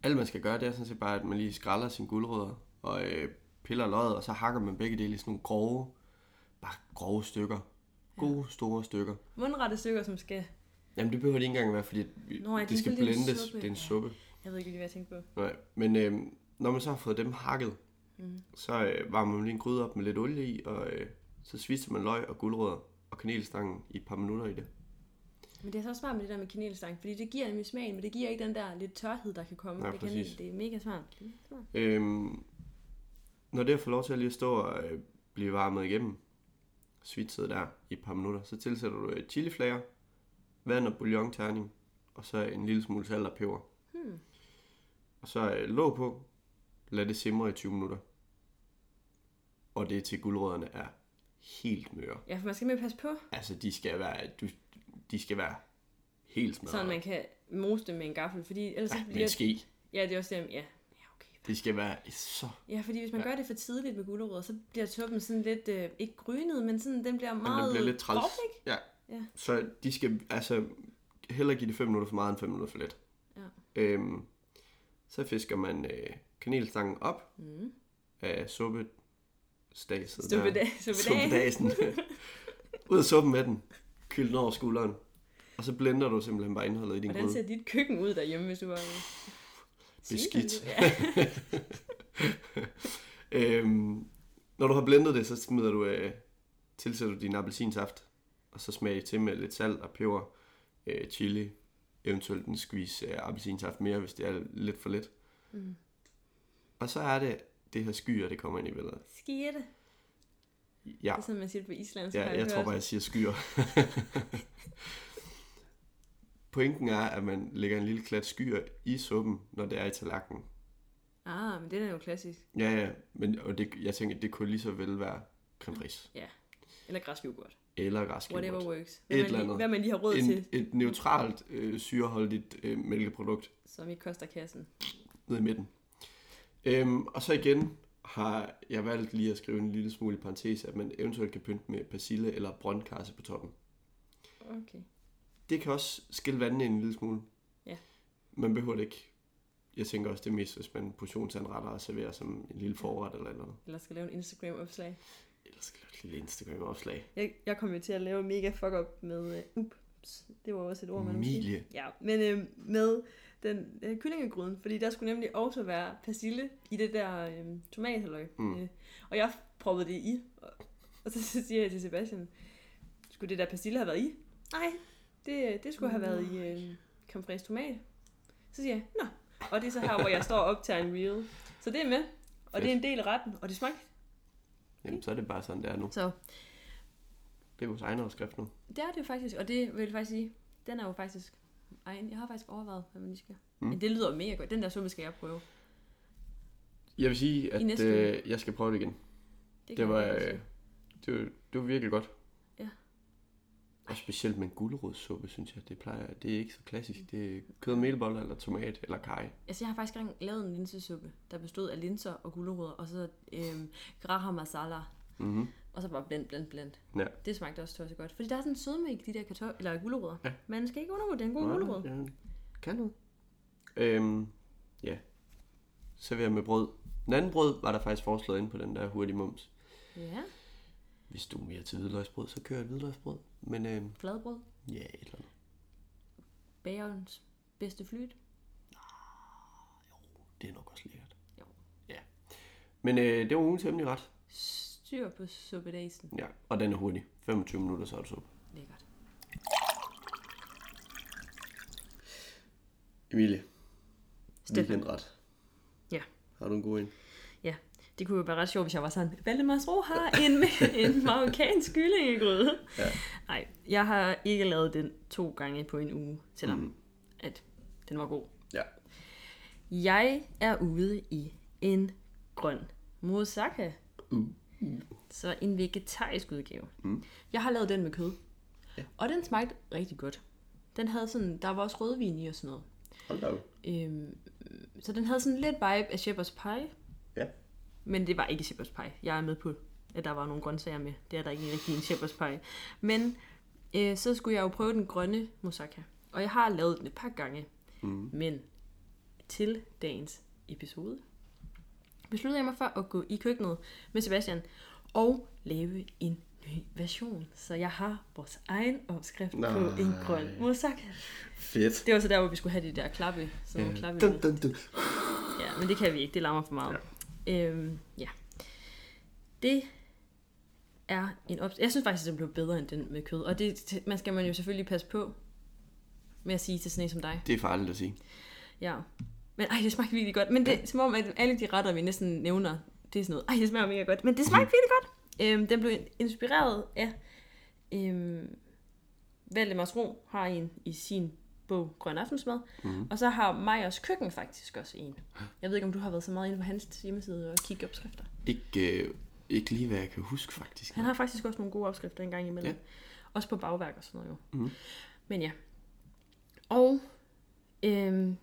alt man skal gøre, det er sådan set bare, at man lige skræller sine guldrødder og øh, piller løget, og så hakker man begge dele i sådan nogle grove, bare grove stykker. Gode, store stykker. Mundrette stykker, som skal... Jamen, det behøver det ikke engang være, fordi Nå, ja, det det skal blendes. suppe. Det er en Ja. Jeg ved ikke, hvad jeg tænkte på. Nej, men øh, når man så har fået dem hakket, Mhm. så øh, varmer man lige en gryde op med lidt olie i, og øh, så svitser man løg og guldrødder og kanelstangen i et par minutter i det. Men det er så smart med det der med kanelstang, fordi det giver nemlig smagen, men det giver ikke den der lidt tørhed, der kan komme ved præcis. kanel. Det er mega smart. Det er smart. Øhm, når det har fået lov til at lige stå og øh, blive varmet igennem, svitset der i et par minutter, så tilsætter du øh, chiliflager, vand og bouillon terning, og så en lille smule salt og peber. Og så øh, låg på, lad det simre i 20 minutter. Og det til guldrødderne er helt møre. Ja, for man skal med passe på, Altså, de skal være, du, de skal være helt smadret. så man kan mose dem med en gaffel, fordi ellers ja, med en ske. Ja, det er også det, ja. Det skal være så... Ja, fordi hvis man Ja. gør det for tidligt med gulerødder, så bliver tuppen sådan lidt, øh, ikke grynet, men sådan, den bliver Men meget den bliver lidt træls. ikke? Ja. Ja. Så de skal, altså, hellere give det 5 minutter for meget end 5 minutter for lidt. Ja. Øhm, så fisker man øh, kanelstangen op Mm. af suppe staset. Suppedasen. Ud af suppen med den. Kyl den over skulderen. Og så blender du simpelthen bare indholdet i din Hvordan gryde. ser dit køkken ud derhjemme, hvis du var... Beskidt. Ja. Øhm, når du har blendet det, så smider du, øh, tilsætter du din appelsinsaft, og så smager til med lidt salt og peber, øh, chili, eventuelt en squeeze øh, appelsinsaft mere, hvis det er lidt for lidt. Mm. Og så er det det her skyer, det kommer ind i billedet. Skierte. Ja, Det er sådan, man siger det på Island. ja har jeg tror bare, jeg siger skyer. Pointen er, at man lægger en lille klat skyer i suppen, når det er i tallerkenen. Ah, men det er jo klassisk. Ja, ja, men og det, jeg tænker, det kunne lige så vel være creme fraiche. Eller græsk yoghurt. Eller græsk Whatever yoghurt. works. Et Hvad man, eller lige, andet. hvad man lige har råd en, til, et neutralt øh, syreholdigt øh, mælkeprodukt som ikke koster kassen. ned i midten. Øhm, og så igen har jeg valgt lige at skrive en lille smule i parentes, at man eventuelt kan pynte med persille eller brøndkarse på toppen. Okay. Det kan også skille vandene en lille smule. Ja. Man behøver det ikke jeg tænker også, det er mest, hvis man portionsanretter og serverer som en lille forret eller noget. Eller skal lave en Instagram-opslag. Ellers skal jeg lave et lille Instagram-opslag. Jeg, jeg kom jo til at lave mega fuck up med... Uh, ups, det var også et ord, man. Emilie. Ja, men øh, med den øh, kyllingegryden, fordi der skulle nemlig også være persille i det der øh, tomathalløj. Mm. Øh, og jeg proppede det i, og, og så siger jeg til Sebastian, skulle det der persille have været i? Nej, det, det skulle have været i øh, fraiche tomat. Så siger jeg, nå. Og det er så her, hvor jeg står og optager en reel. Så det er med, og det er en del af retten, og det smagte. Jamen, så er det bare sådan, det er nu. Så Det er vores egen opskrift nu. det er det jo faktisk, og det vil jeg faktisk sige, den er jo faktisk egen. Jeg har faktisk overvejet, hvad man lige skal. Mm. Men det lyder mega godt. Den der suppe skal jeg prøve. Jeg vil sige, at øh, jeg skal prøve det igen. Det, Det var, øh, det var, det var virkelig godt. Og specielt med en gulerodssuppe, synes jeg. Det plejer, det er ikke så klassisk. Det er kød og melboller, eller tomat, eller kaj. Altså, jeg har faktisk engang lavet en linsesuppe, der bestod af linser og gulerødder, og så øhm, graha masala, Mm-hmm. og så bare blend, blend, blend. Ja. Det smagte også tosset godt. Fordi der er sådan en sødme i de der kartoffel, eller gulerødder. Ja. Man skal ikke undervurdere en god gulerod. Ja, kan noget. Øhm, ja. Server med brød. Den anden brød var der faktisk foreslået inde på den der hurtige mums. Ja, Hvis du er mere til hvidløgsbrød, så kører jeg et hvidløgsbrød. Men øhm, fladbrød. ja, et eller andet. Bagerens bedste flyt. Det er nok også lækkert. Jo. Ja. Men øh, det var ugens hemmelige ret. Styr på suppedasen. Ja, og den er hurtig. 25 minutter, så er du suppe. Lækkert. Emilie. Stefan. Weekendret. Ja. Har du en god en? Det kunne jo være ret sjovt, hvis jeg var sådan, Valdemars Ro har en, en marokkansk kyllingegryde. Ja. Nej, jeg har ikke lavet den to gange på en uge, selvom Mm. mm. at den var god. Ja. Jeg er ude i en grøn moussaka. Uh. Så en vegetarisk udgave. Mm. Jeg har lavet den med kød. Ja. Og den smagte rigtig godt. Den havde sådan, der var også rødvin i og sådan noget. Hold da. Øhm, så den havde sådan lidt vibe af shepherd's pie. Ja. Men det var ikke shepherd's pie. Jeg er med på, at der var nogle grøntsager med. Det er der ikke rigtig en shepherd's pie. Men øh, så skulle jeg jo prøve den grønne moussaka. Og jeg har lavet den et par gange. Mm. Men til dagens episode besluttede jeg mig for at gå i køkkenet med Sebastian og lave en ny version. Så jeg har vores egen opskrift Nej. på en grøn moussaka. Fedt. Det var så der, hvor vi skulle have de der klappe. Sådan nogle klappe Dun, dun, dun. Ja, men det kan vi ikke. Det larmer for meget. Ja. Øhm, ja. Det er en op... Jeg synes faktisk, at den blev bedre end den med kød. Og det man skal man jo selvfølgelig passe på med at sige til sådan en som dig. Det er farligt at sige. Ja. Men ej, det smagte virkelig godt. Men det er som om, at alle de retter, vi næsten nævner, det er sådan noget, ej, det smager mega godt. Men det smagte virkelig godt. Øhm, den blev inspireret af øhm, Valdemars Ro har en i sin bog Grøn Aftensmad. Mhm. Og så har Majers Køkken faktisk også en. Jeg ved ikke, om du har været så meget inde på hans hjemmeside og kigge opskrifter. Ikke, øh, ikke lige, hvad jeg kan huske, faktisk. Han har faktisk også nogle gode opskrifter en gang imellem. Ja. Også på bagværk og sådan noget jo. Mhm. Men ja. Og øhm,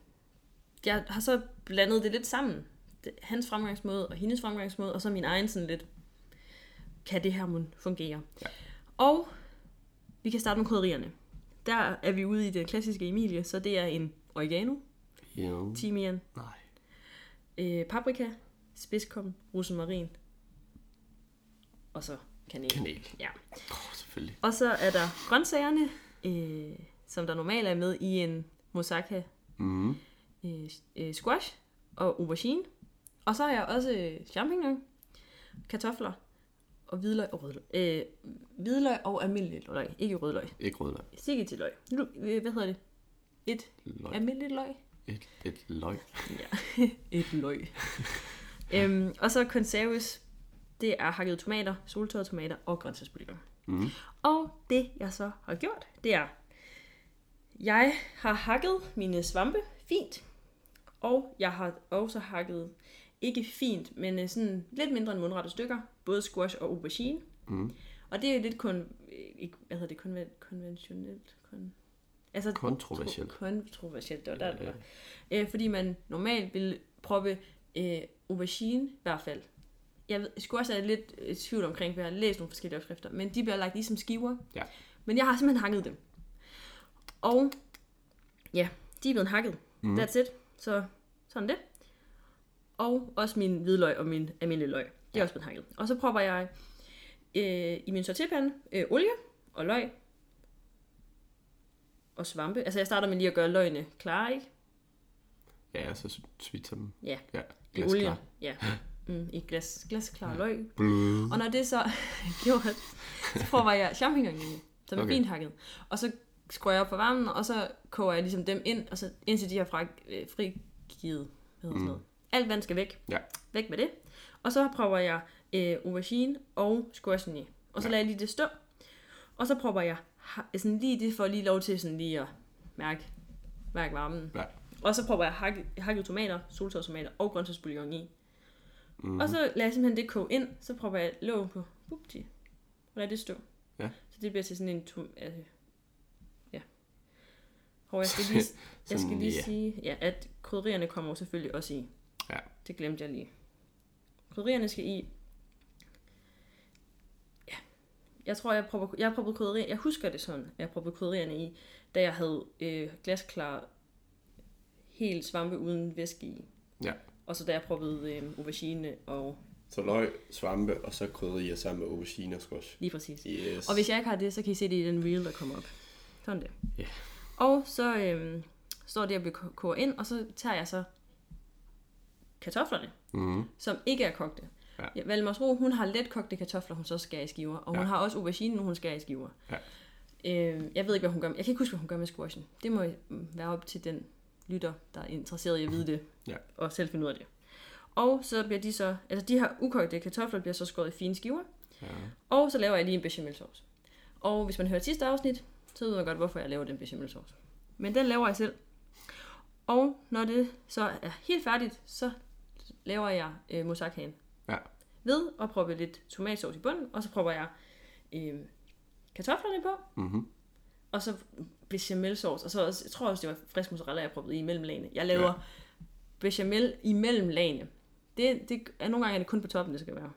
jeg har så blandet det lidt sammen. Hans fremgangsmåde og hendes fremgangsmåde, og så min egen sådan lidt, kan det her fungere? Ja. Og vi kan starte med krydderierne. Der er vi ude i det klassiske Emilie, så det er en oregano, Jo. timian, Nej. øh, paprika, spidskom, rosmarin, og så kanel. Kanel. Ja. Oh, selvfølgelig. Og så er der grøntsagerne, øh, som der normalt er med i en moussaka, Mm. øh, øh, squash og aubergine. Og så har jeg også øh, champignon, kartofler og hvidløg og rødløg. Øh, hvidløg og almindelig løg, ikke rødløg. Ikke rødløg. Sikke til løg. Nu, øh, hvad hedder det? Et Løg. almindeligt løg? Et, et løg. Ja, et løg. øhm, og så conserves, det er hakkede tomater, soltørrede tomater og grøntsagsbouillon. Mm. Og det jeg så har gjort, det er, jeg har hakket mine svampe fint, og jeg har også hakket, ikke fint, men øh, sådan lidt mindre end mundrette stykker, både squash og aubergine. Mm. Og det er lidt kun, øh, ikke, hvad hedder det, konven, konventionelt, kon, altså Kontroversielt. Tro, kontroversielt, det var der, det Ja. var. Øh, fordi man normalt vil proppe øh, aubergine, i hvert fald. Jeg, ved, også have lidt i tvivl omkring, for jeg har læst nogle forskellige opskrifter, men de bliver lagt i som skiver. Ja. Men jeg har simpelthen hakket dem. Og ja, de er blevet hakket. Mm. That's it. Så, Sådan det. Og også min hvidløg og min almindelige løg. Det er Ja. også blevet hakket. Og så propper jeg øh, i min sortépande øh, olie og løg. Og svampe. Altså jeg starter med lige at gøre løgene klare, ikke? Ja, og så svitser dem. Ja. Ja, I olien. Ja. Mm, I glas, glasklar løg. Blød. Og når det så er gjort, så prøver jeg champignon i, som er fint hakket. Og så skruer jeg op for varmen, og så koger jeg ligesom dem ind, og så indtil de har fra, øh, frigivet. Hvad hedder sådan noget. Alt vand skal væk. Ja. Væk med det. Og så prøver jeg øh, aubergine og squashen i. Og så Ja. lader jeg lige det stå. Og så prøver jeg sådan lige det, for lige lov til sådan lige at mærke, mærke varmen. Ja. Og så prøver jeg hakket, hakket tomater, solsovstomater og grøntsagsbouillon i. Mhm. Mm. Og så lader jeg simpelthen det koge ind, så prøver jeg låg på, bupti, og lader det stå. Ja. Så det bliver til sådan en tom, altså, ja. Og jeg skal lige, jeg skal lige sige, ja, at krydderierne kommer selvfølgelig også i. Ja. Det glemte jeg lige. Krydderierne skal i. Ja. Jeg tror, jeg prøver, jeg har prøvet krydderier. Jeg husker det sådan, at jeg prøvede krydderierne i, da jeg havde øh, glasklar helt svampe uden væske i. Ja. Og så da jeg prøvede øh, aubergine og Så løg, svampe, og så krydderier sammen med aubergine og squash. lige præcis. Yes. Og hvis jeg ikke har det, så kan I se det i den reel, der kommer op. Sådan det. Ja. Og så øhm, står det og bliver ko- koger ind, og så tager jeg så kartoflerne, Mm. som ikke er kogte. Ja. Ja, Valmarsro, hun har let kogte kartofler, hun så skærer i skiver. Og hun Ja. har også aubergine, hun skærer i skiver. Ja. Øhm, jeg ved ikke, hvad hun gør. Jeg kan ikke huske, hvad hun gør med squashen. Det må mm, være op til den lytter, der er interesseret i at vide det. Ja. Og selv finde ud af det. Og så bliver de så, altså de her ukogte kartofler bliver så skåret i fine skiver. Ja. Og så laver jeg lige en bechamelsauce. Og hvis man hører sidste afsnit, så ved man godt, hvorfor jeg laver den bechamelsauce. Men den laver jeg selv. Og når det så er helt færdigt, så laver jeg øh, moussakaen. Ja. Ved at proppe lidt tomatsauce i bunden, og så propper jeg øh, kartoflerne på, Mm-hmm. og så bechamelsauce, og så også, jeg tror også, det var frisk mozzarella, jeg proppede i mellem lagene. Jeg laver Ja. bechamel i mellem lagene. Det, det er nogle gange er det kun på toppen, det skal være.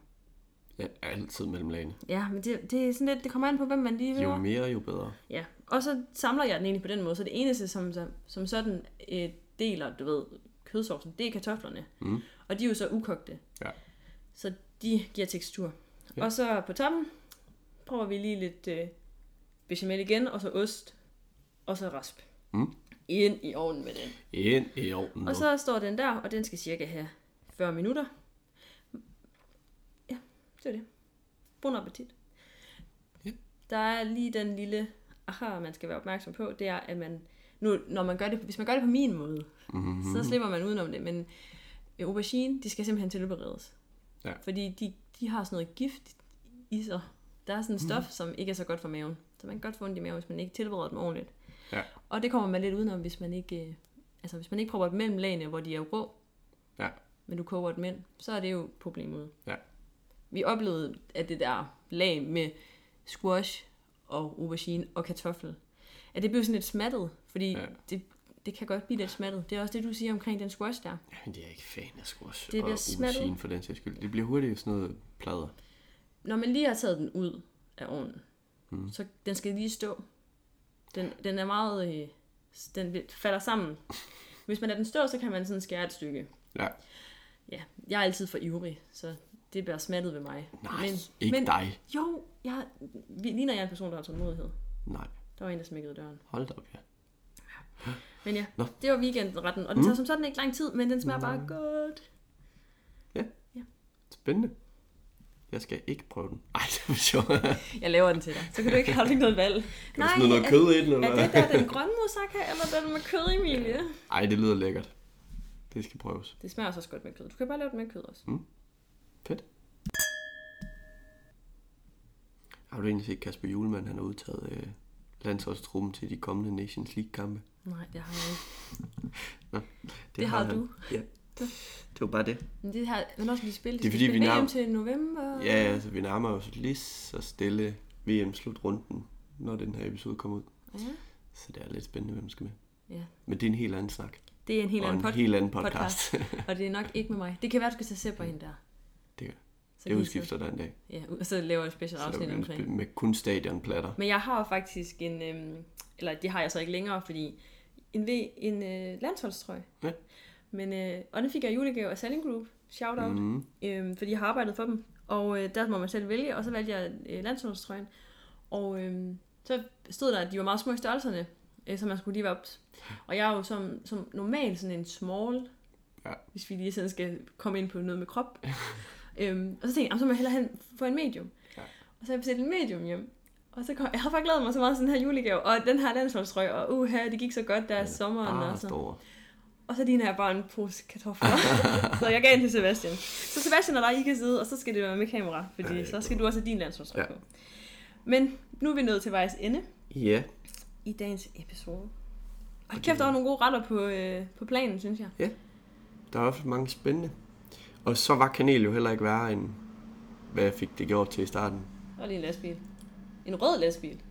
Ja, altid mellem lagene. Ja, men det, det er sådan lidt, det kommer an på, hvem man lige Jo hører. mere, jo bedre. Ja, og så samler jeg den egentlig på den måde, så det eneste, som, som, som sådan øh, deler, du ved, kødsovsen, det er kartoflerne. Mm. Og de er jo så ukogte. Ja. Så de giver tekstur. Ja. Og så på toppen prøver vi lige lidt øh, bechamel igen, og så ost, og så rasp. Mm. Ind i ovnen med den. Ind i ovnen. Og så står den der, og den skal cirka have 40 minutter. Ja, det er det. Bon appetit. Ja. Der er lige den lille aha, man skal være opmærksom på, det er, at man, nu, når man gør det, hvis man gør det på min måde, Mm-hmm. så slipper man udenom det, men øh, aubergine, de skal simpelthen tilberedes. Ja. Fordi de, de har sådan noget gift i sig. Der er sådan et stof, som ikke er så godt for maven. Så man kan godt få ondt i maven, hvis man ikke tilbereder dem ordentligt. Ja. Og det kommer man lidt udenom, hvis man ikke, øh, altså hvis man ikke prøver dem mellem lagene, hvor de er rå. Ja. Men du koger dem ind, så er det jo problemet. Ja. Vi oplevede, at det der lag med squash og aubergine og kartoffel, at det blev sådan lidt smattet, fordi Ja. det, det kan godt blive lidt smattet. Det er også det, du siger omkring den squash der. Jamen, det er ikke fan af squash Det og aubergine for den sags skyld. Det bliver hurtigt sådan noget plader. Når man lige har taget den ud af ovnen, Mm. så den skal lige stå. Den, den er meget... Øh, den falder sammen. Hvis man lader den stå, så kan man sådan skære et stykke. Ja. Ja, jeg er altid for ivrig, så det bliver smattet ved mig. Nej, men, ikke men, dig. Jo, jeg, ligner jeg er en person, der har tålmodighed. Nej, Der var en, der smækkede døren. hold da op, ja. Men ja, Nå. det var weekendretten, og den Mm. tager som sådan ikke lang tid, men den smager bare godt. Spændende. Jeg skal ikke prøve den. Ej, det var sjovt. Jeg laver den til dig, så kan du ikke have ikke noget valg. Kan du smide noget er, kød i den, eller er det der den grønne moussaka, eller den med kød, Emilie? Ej, det lyder lækkert. Det skal prøves. Det smager også godt med kød. Du kan bare lave det med kød også. Fedt. Har du egentlig set Kasper Julemand, han har udtaget øh, landsholdstruppen til de kommende Nations League-kampe? Nej, det har jeg ikke. Det, Det har han. du. Ja. Det var bare det. Men det her, men også lige spille. Det er fordi, vi VM nærm- til november. Ja, altså vi nærmer os lige så stille VM-slutrunden, når den her episode kommer ud. ja. Så det er lidt spændende, hvem skal med. Ja. Men det er en helt anden snak. Det er en helt anden en pod- helt anden podcast. og det er nok ikke med mig. Det kan være, du skal tage Sepper ind der. Det- Så lige udskifter der en dag. Ja, og så laver jeg special afsnit omkring. med kun stadionplatter. Men jeg har jo faktisk en, øhm, eller det har jeg så ikke længere, fordi en, v, en øh, landsholdstrøje Ja. Men, øh, og det fik jeg i julegave af Selling Group. Shout out. Mm. øh, fordi jeg har arbejdet for dem. Og øh, der må man selv vælge, og så valgte jeg øh, landsholdstrøjen. Og øh, så stod der, at de var meget små i størrelserne, øh, så man skulle lige være op. Og jeg er jo som, som normalt sådan en small, Ja. hvis vi lige sådan skal komme ind på noget med krop. øhm, og så tænkte jeg, "Jamen, så må jeg hellere have, få en medium. Ja. Og så har jeg bestilt en medium hjem. Og så kom, jeg har bare glædet mig så meget til den her julegave, og den her landsholdstrøj, og uha, det gik så godt der i sommeren. Bare og så. store. Og så ligner jeg bare en pose kartofler. så jeg gav den til Sebastian. Så Sebastian og dig, I kan sidde, og så skal det være med kamera, fordi Ej, så skal du også have din landsholdstrøj Ja. på. Men nu er vi nået til vejs ende Ja, i dagens episode. Og kæft, der var nogle gode retter på, øh, på planen, synes jeg. der er også mange spændende. Og så var kanel jo heller ikke værre end, hvad jeg fik det gjort til i starten. Og lige en lastbil. En rød lastbil.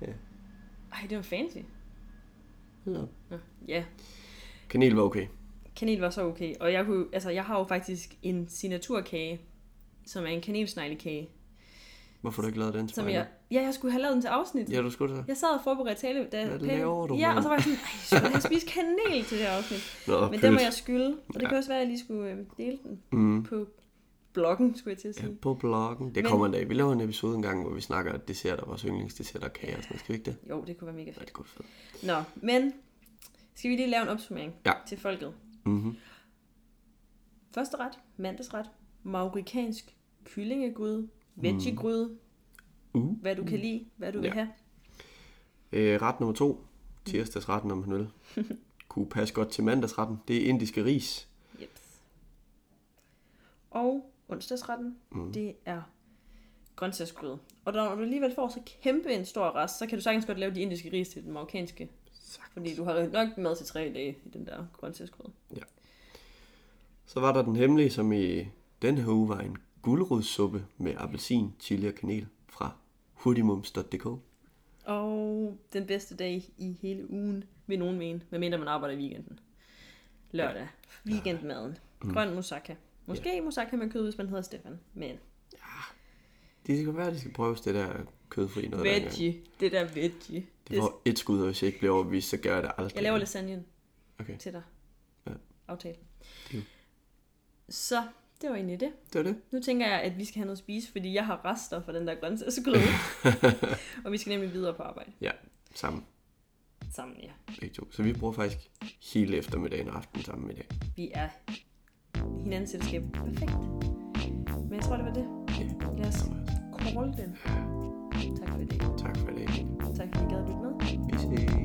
Ja. Ej, det var fancy. Ja. Ja, Kanel var okay. kanel var så okay. Og jeg, kunne, altså, jeg har jo faktisk en signaturkage, som er en kanelsneglekage. Hvorfor har du ikke lavet den til Som mig? jeg, ja, jeg skulle have lavet den til afsnit. Ja, du skulle så. Jeg sad og forberedte tale, da Hvad Pelle- laver du, Ja, mand? og så var jeg sådan, ej, skulle jeg have spist kanel til det her afsnit? Nå, Men den må jeg skylde, og det Ja. kan også være, at jeg lige skulle øh, dele den Mm. på bloggen, skulle jeg til at Ja, sige. på bloggen. Det Men- kommer en dag. Vi laver en episode en gang, hvor vi snakker desserter, vores yndlingsdessert og kager og sådan. Skal vi ikke det? Jo, det kunne være mega Ja, fedt. det kunne fedt. Nå, men skal vi lige lave en opsummering Ja. til folket? Mm-hmm. Første ret, mandagsret, maurikansk kyllingegryde, veggiegryde, Uh. hvad du kan lide, hvad du vil Ja. have. Øh, ret nummer to. Tirsdagsretten, om man vil. Kunne passe godt til mandagsretten. Det er indiske ris. Yep. Og onsdagsretten, Mm. det er grøntsagsgryde. Og når du alligevel får så kæmpe en stor rest, så kan du sagtens godt lave de indiske ris til den marokkanske. Fordi du har nok mad til tre dage i den der grøntsagsgryde. Så var der den hemmelige, som i den her uge var en gulerodssuppe med appelsin, chili og kanel fra hurtigmums.dk. Og den bedste dag i hele ugen, vil nogen mene, medmindre man arbejder i weekenden. Lørdag. Weekendmaden. Grøn moussaka. Måske moussaka med kød, hvis man hedder Stefan. Men Det skal være, at de skal prøve det der kødfri noget. veggie. Det der veggie. Det får et skud, og hvis jeg ikke bliver overbevist, så gør jeg det aldrig. Jeg laver lasagne Okay, til dig. Ja. Aftale. Deal. Så det var egentlig det. det var det. Nu tænker jeg, at vi skal have noget at spise, fordi jeg har rester fra den der grøntsagsgryde. og vi skal nemlig videre på arbejde. Ja, sammen. Sammen, ja. Begge to. Så vi bruger faktisk hele eftermiddagen og aftenen sammen i dag. Vi er hinandens selskab. Perfekt. Men jeg tror, det var det. Ja, Lad os det call den. Tak for det. Tak for i dag. Tak fordi I gad at lytte med. Vi ses.